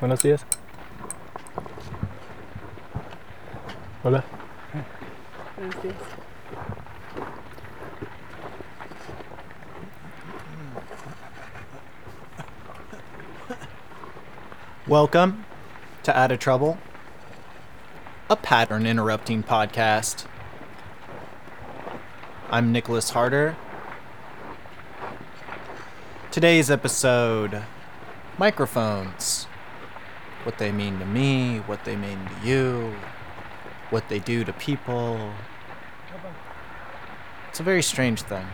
Buenos días. Hola. Welcome to Out of Trouble, a pattern interrupting podcast. I'm Nicholas Harder. Today's episode microphones. What they mean to me, what they mean to you, what they do to people. It's a very strange thing.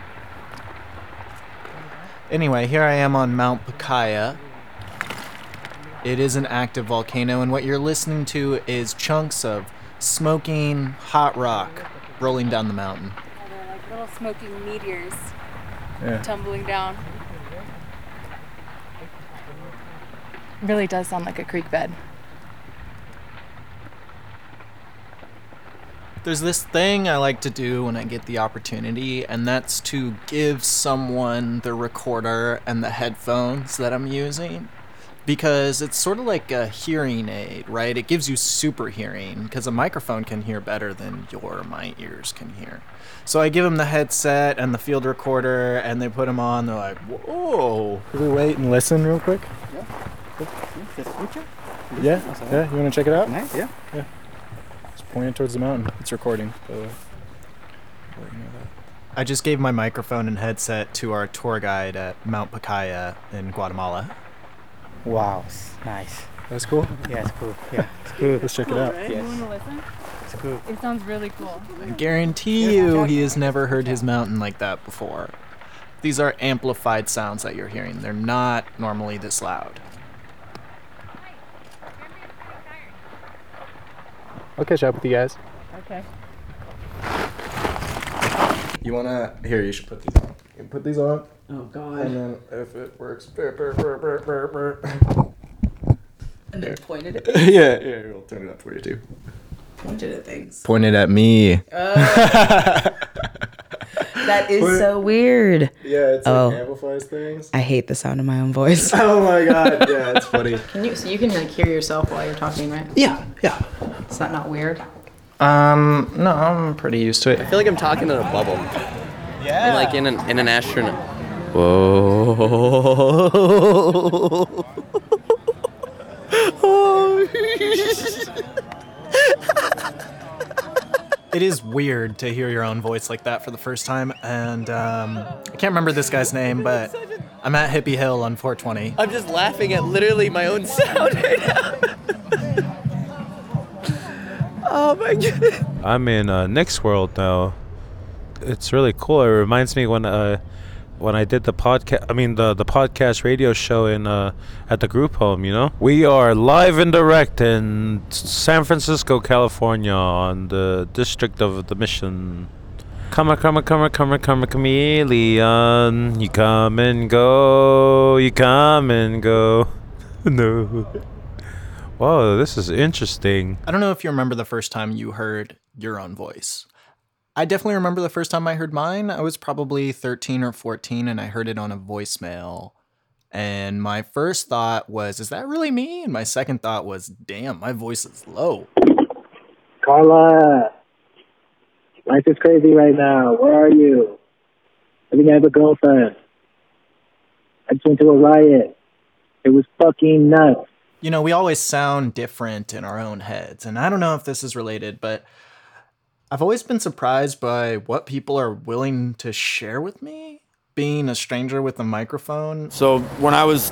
Anyway, here I am on Mount Pacaya. It is an active volcano, and what you're listening to is chunks of smoking hot rock rolling down the mountain. They're like little smoking meteors Yeah. tumbling down. Really does sound like a creek bed. There's this thing I like to do when I get the opportunity, and that's to give someone the recorder and the headphones that I'm using. Because it's sort of like a hearing aid, right? It gives you super hearing, because a microphone can hear better than your my ears can hear. So I give them the headset and the field recorder, and they put them on. They're like, whoa. Can we wait and listen real quick? Yeah. Yeah. Yeah. You want to check it out? Nice, yeah. Just point it towards the mountain. It's recording. By the way. Let you know that. I just gave my microphone and headset to our tour guide at Mount Pacaya in Guatemala. Wow, nice. That's cool. Yeah, it's cool. Yeah, it's cool. Let's check it out. Right? You Yes. want to listen? It's cool. It sounds really cool. I guarantee you he has never heard his mountain like that before. These are amplified sounds that you're hearing. They're not normally this loud. I'll catch up with you guys. Okay. You wanna? Here, you should put these on. You put these on, Oh God. and then if it works, brr, brr, brr, brr, brr, brr. And then pointed at yeah, yeah, we'll turn it up for you too. pointed at things. Pointed at me. Oh. That is What? so weird. Yeah, it's Oh. like amplifies things. I hate the sound of my own voice. Oh my god, yeah, it's funny. Can you so you can like hear yourself while you're talking, right? Yeah, yeah. Is that not weird? Um, no, I'm pretty used to it. I feel like I'm talking in a bubble. Yeah. I'm like in an in an astronaut. It is weird to hear your own voice like that for the first time, and um, I can't remember this guy's name, but I'm at Hippie Hill on 420. I'm just laughing at literally my own sound right now. oh my god. I'm in uh, Nick's world now. It's really cool. It reminds me when uh, when I did the podcast. I mean the the podcast radio show in uh, at the group home. You know, we are live and direct in San Francisco, California, on the district of the Mission. Come on, come on, come on, come on, come on, chameleon. You come and go. You come and go. no. Whoa, this is interesting. I don't know if you remember the first time you heard your own voice. I definitely remember the first time I heard mine. I was probably 13 or 14 and I heard it on a voicemail. And my first thought was, is that really me? And my second thought was, damn, my voice is low. Carla, life is crazy right now. Where are you? I think I have a girlfriend. I just went to a riot. It was fucking nuts. You know, we always sound different in our own heads. And I don't know if this is related, but I've always been surprised by what people are willing to share with me. Being a stranger with a microphone, So when I was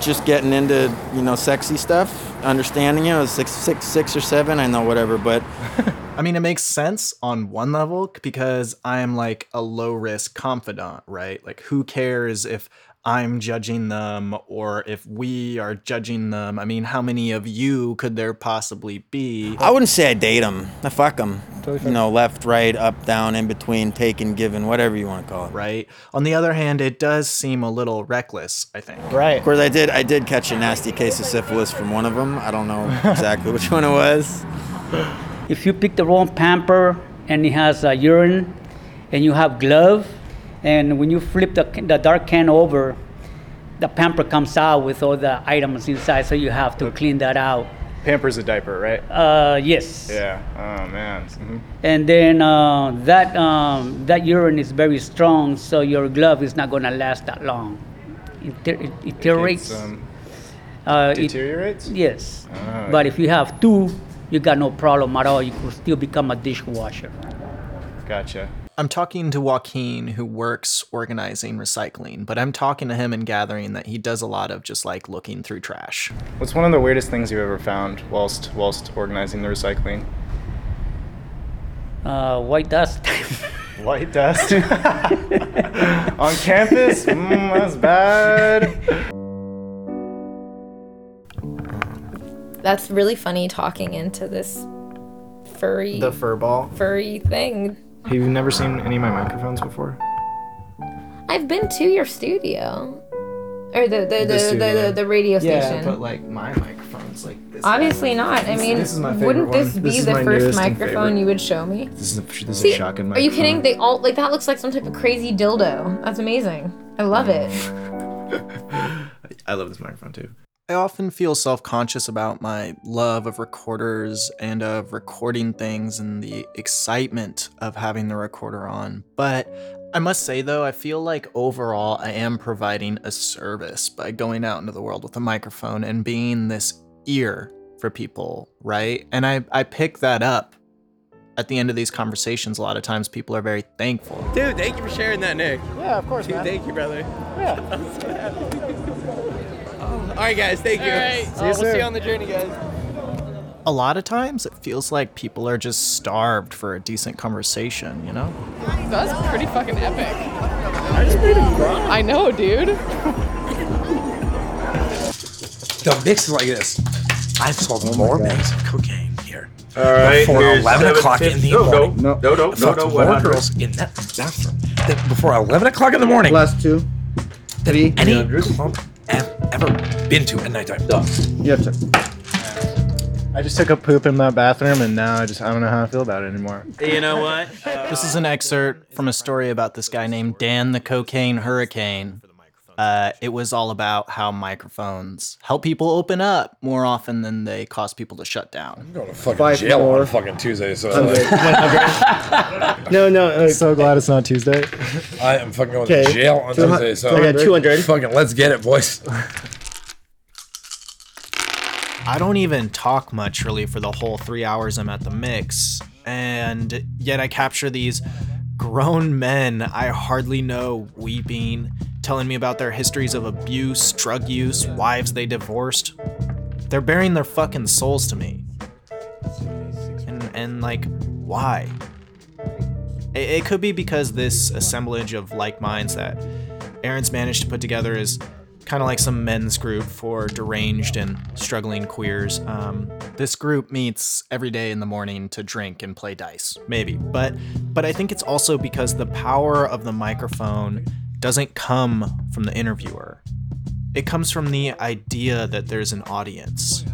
just getting into you know sexy stuff, understanding it, I was six, six, six or seven. I know whatever, but I mean, it makes sense on one level because I am like a low risk confidant, right? Like, who cares if I'm judging them or if we are judging them? I mean, how many of you could there possibly be? I wouldn't say I date them. I fuck them. Totally You know, left, right, up, down, in between, taken, given, whatever you want to call it. Right. On the other hand, it does seem a little reckless, I think. Right. Of course, I did. I did catch a nasty case of syphilis from one of them. I don't know exactly which one it was. If you pick the wrong pamper and it has uh, urine, and you have glove, and when you flip the, the dark can over, the pamper comes out with all the items inside, so you have to clean that out. Pamper's a diaper, right? Uh, yes. Yeah. Oh man. Mhm. And then uh, that um, that urine is very strong, so your glove is not gonna last that long. It, it, it deteriorates. It's, um, uh, it- deteriorates. yes. Ah. But if you have two, you got no problem at all. You could still become a dishwasher. Gotcha. I'm talking to Joaquin, who works organizing recycling, but I'm talking to him and gathering that he does a lot of just like looking through trash. What's one of the weirdest things you've ever found whilst whilst organizing the recycling? Uh, white dust. White dust on campus. Mm, that's bad. That's really funny talking into this furry The fur ball. furry thing. Have you never seen any of my microphones before? I've been to your studio. Or the the, the, the, the, the radio Yeah, station. but like my microphone's like this. Obviously not. I mean, this is my favorite wouldn't this one. be This the first microphone you would show me? This is a, this is a shotgun Are you kidding? They all like that looks like some type of crazy dildo. That's amazing. I love it. I love this microphone too. I often feel self conscious about my love of recorders and of recording things and the excitement of having the recorder on. But I must say, though, I feel like overall I am providing a service by going out into the world with a microphone and being this ear for people, right? And I, I pick that up at the end of these conversations. A lot of times people are very thankful. Dude, thank you for sharing that, Nick. Yeah, of course, Dude, man. thank you, brother. Yeah. All right, guys, thank you. All right. See you we'll see you on the journey, guys. A lot of times it feels like people are just starved for a decent conversation, you know? That's pretty fucking epic. I just made him cry. I know, dude. The mix is like this. I've sold more bags of cocaine here. All right, Before here's 11 o'clock in the no, morning. No, no, no, no, I fucked no, more 100. girls in that bathroom than before 11 o'clock in the morning. Last two. Three. Any club I've ever been to at nighttime. You have to. I just took a poop in that bathroom, and now I just I don't know how I feel about it anymore. You know what? this is an excerpt from a story about this guy named Dan the Cocaine Hurricane. Uh, it was all about how microphones help people open up more often than they cause people to shut down. I'm going to fucking Five jail more. on fucking Tuesday, so No, no. Uh, So glad it's not Tuesday. I am fucking going Okay. to jail on Two hun- Tuesday. So I got 200. Fucking let's get it, boys. I don't even talk much really for the whole three hours I'm at the mix, and yet I capture these grown men I hardly know weeping, telling me about their histories of abuse, drug use, wives they divorced. They're bearing their fucking souls to me. And, and like, why? It, it could be because this assemblage of like minds that Aaron's managed to put together is kind of like some men's group for deranged and struggling queers. Um, this group meets every day in the morning to drink and play dice, maybe. But but I think it's also because the power of the microphone doesn't come from the interviewer. It comes from the idea that there's an audience.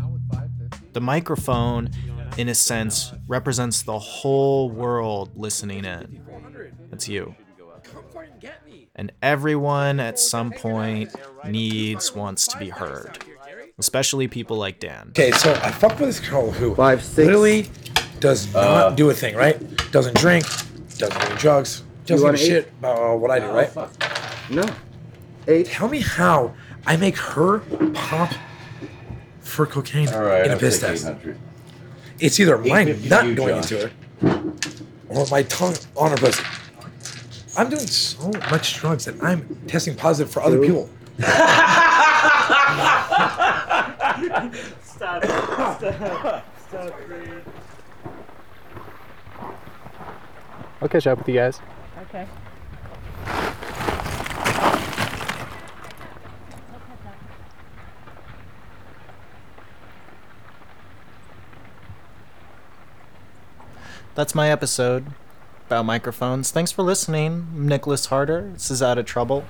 The microphone, in a sense, represents the whole world listening in. That's you. And everyone at some point needs, wants to be heard. Especially people like Dan. Okay, so I fucked with this girl who Five, six. literally does not do a thing, right? Doesn't drink, doesn't do drugs, doesn't want give a shit about what I do, right? No. Eight. Tell me how I make her pop for cocaine All right, in a I'll piss take test. 800. It's either my 850 nut you, going Josh. into her or my tongue on her pussy. I'm doing so much drugs that I'm testing positive for other Two. people. Stop. Stop. Stop. I'll catch up with you guys. Okay. That's my episode about microphones. Thanks for listening. I'm Nicholas Harder. This is Out of Trouble.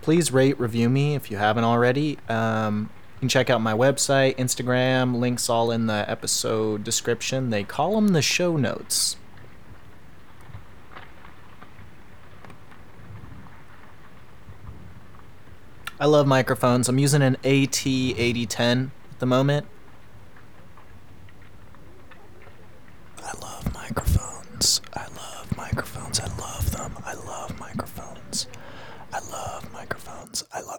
Please rate, review me if you haven't already. Um, you can check out my website, Instagram, links all in the episode description. They call them the show notes. I love microphones. I'm using an AT8010 at the moment. love microphones. I love microphones. I love them. I love microphones. I love microphones. I love